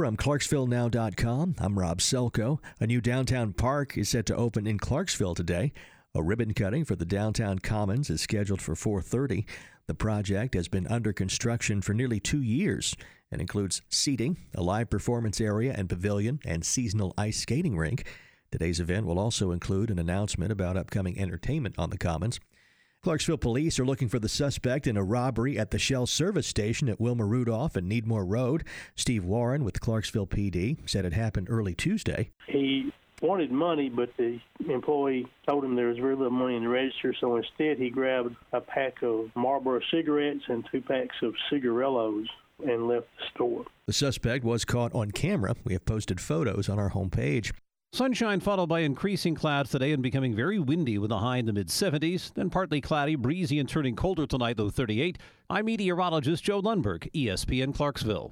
from ClarksvilleNow.com, I'm Rob Selko. A new downtown park is set to open in Clarksville today. A ribbon cutting for the downtown commons is scheduled for 4:30. The project has been under construction for nearly 2 years and includes seating, a live performance area and pavilion, and seasonal ice skating rink. Today's event will also include an announcement about upcoming entertainment on the commons. Clarksville police are looking for the suspect in a robbery at the Shell service station at Wilma Rudolph and Needmore Road. Steve Warren with Clarksville PD said it happened early Tuesday. He wanted money, but the employee told him there was very little money in the register, so instead he grabbed a pack of Marlboro cigarettes and two packs of cigarillos and left the store. The suspect was caught on camera. We have posted photos on our homepage. Sunshine followed by increasing clouds today and becoming very windy with a high in the mid 70s, then partly cloudy, breezy, and turning colder tonight, low 38. I'm meteorologist Joe Lundberg, ESPN Clarksville.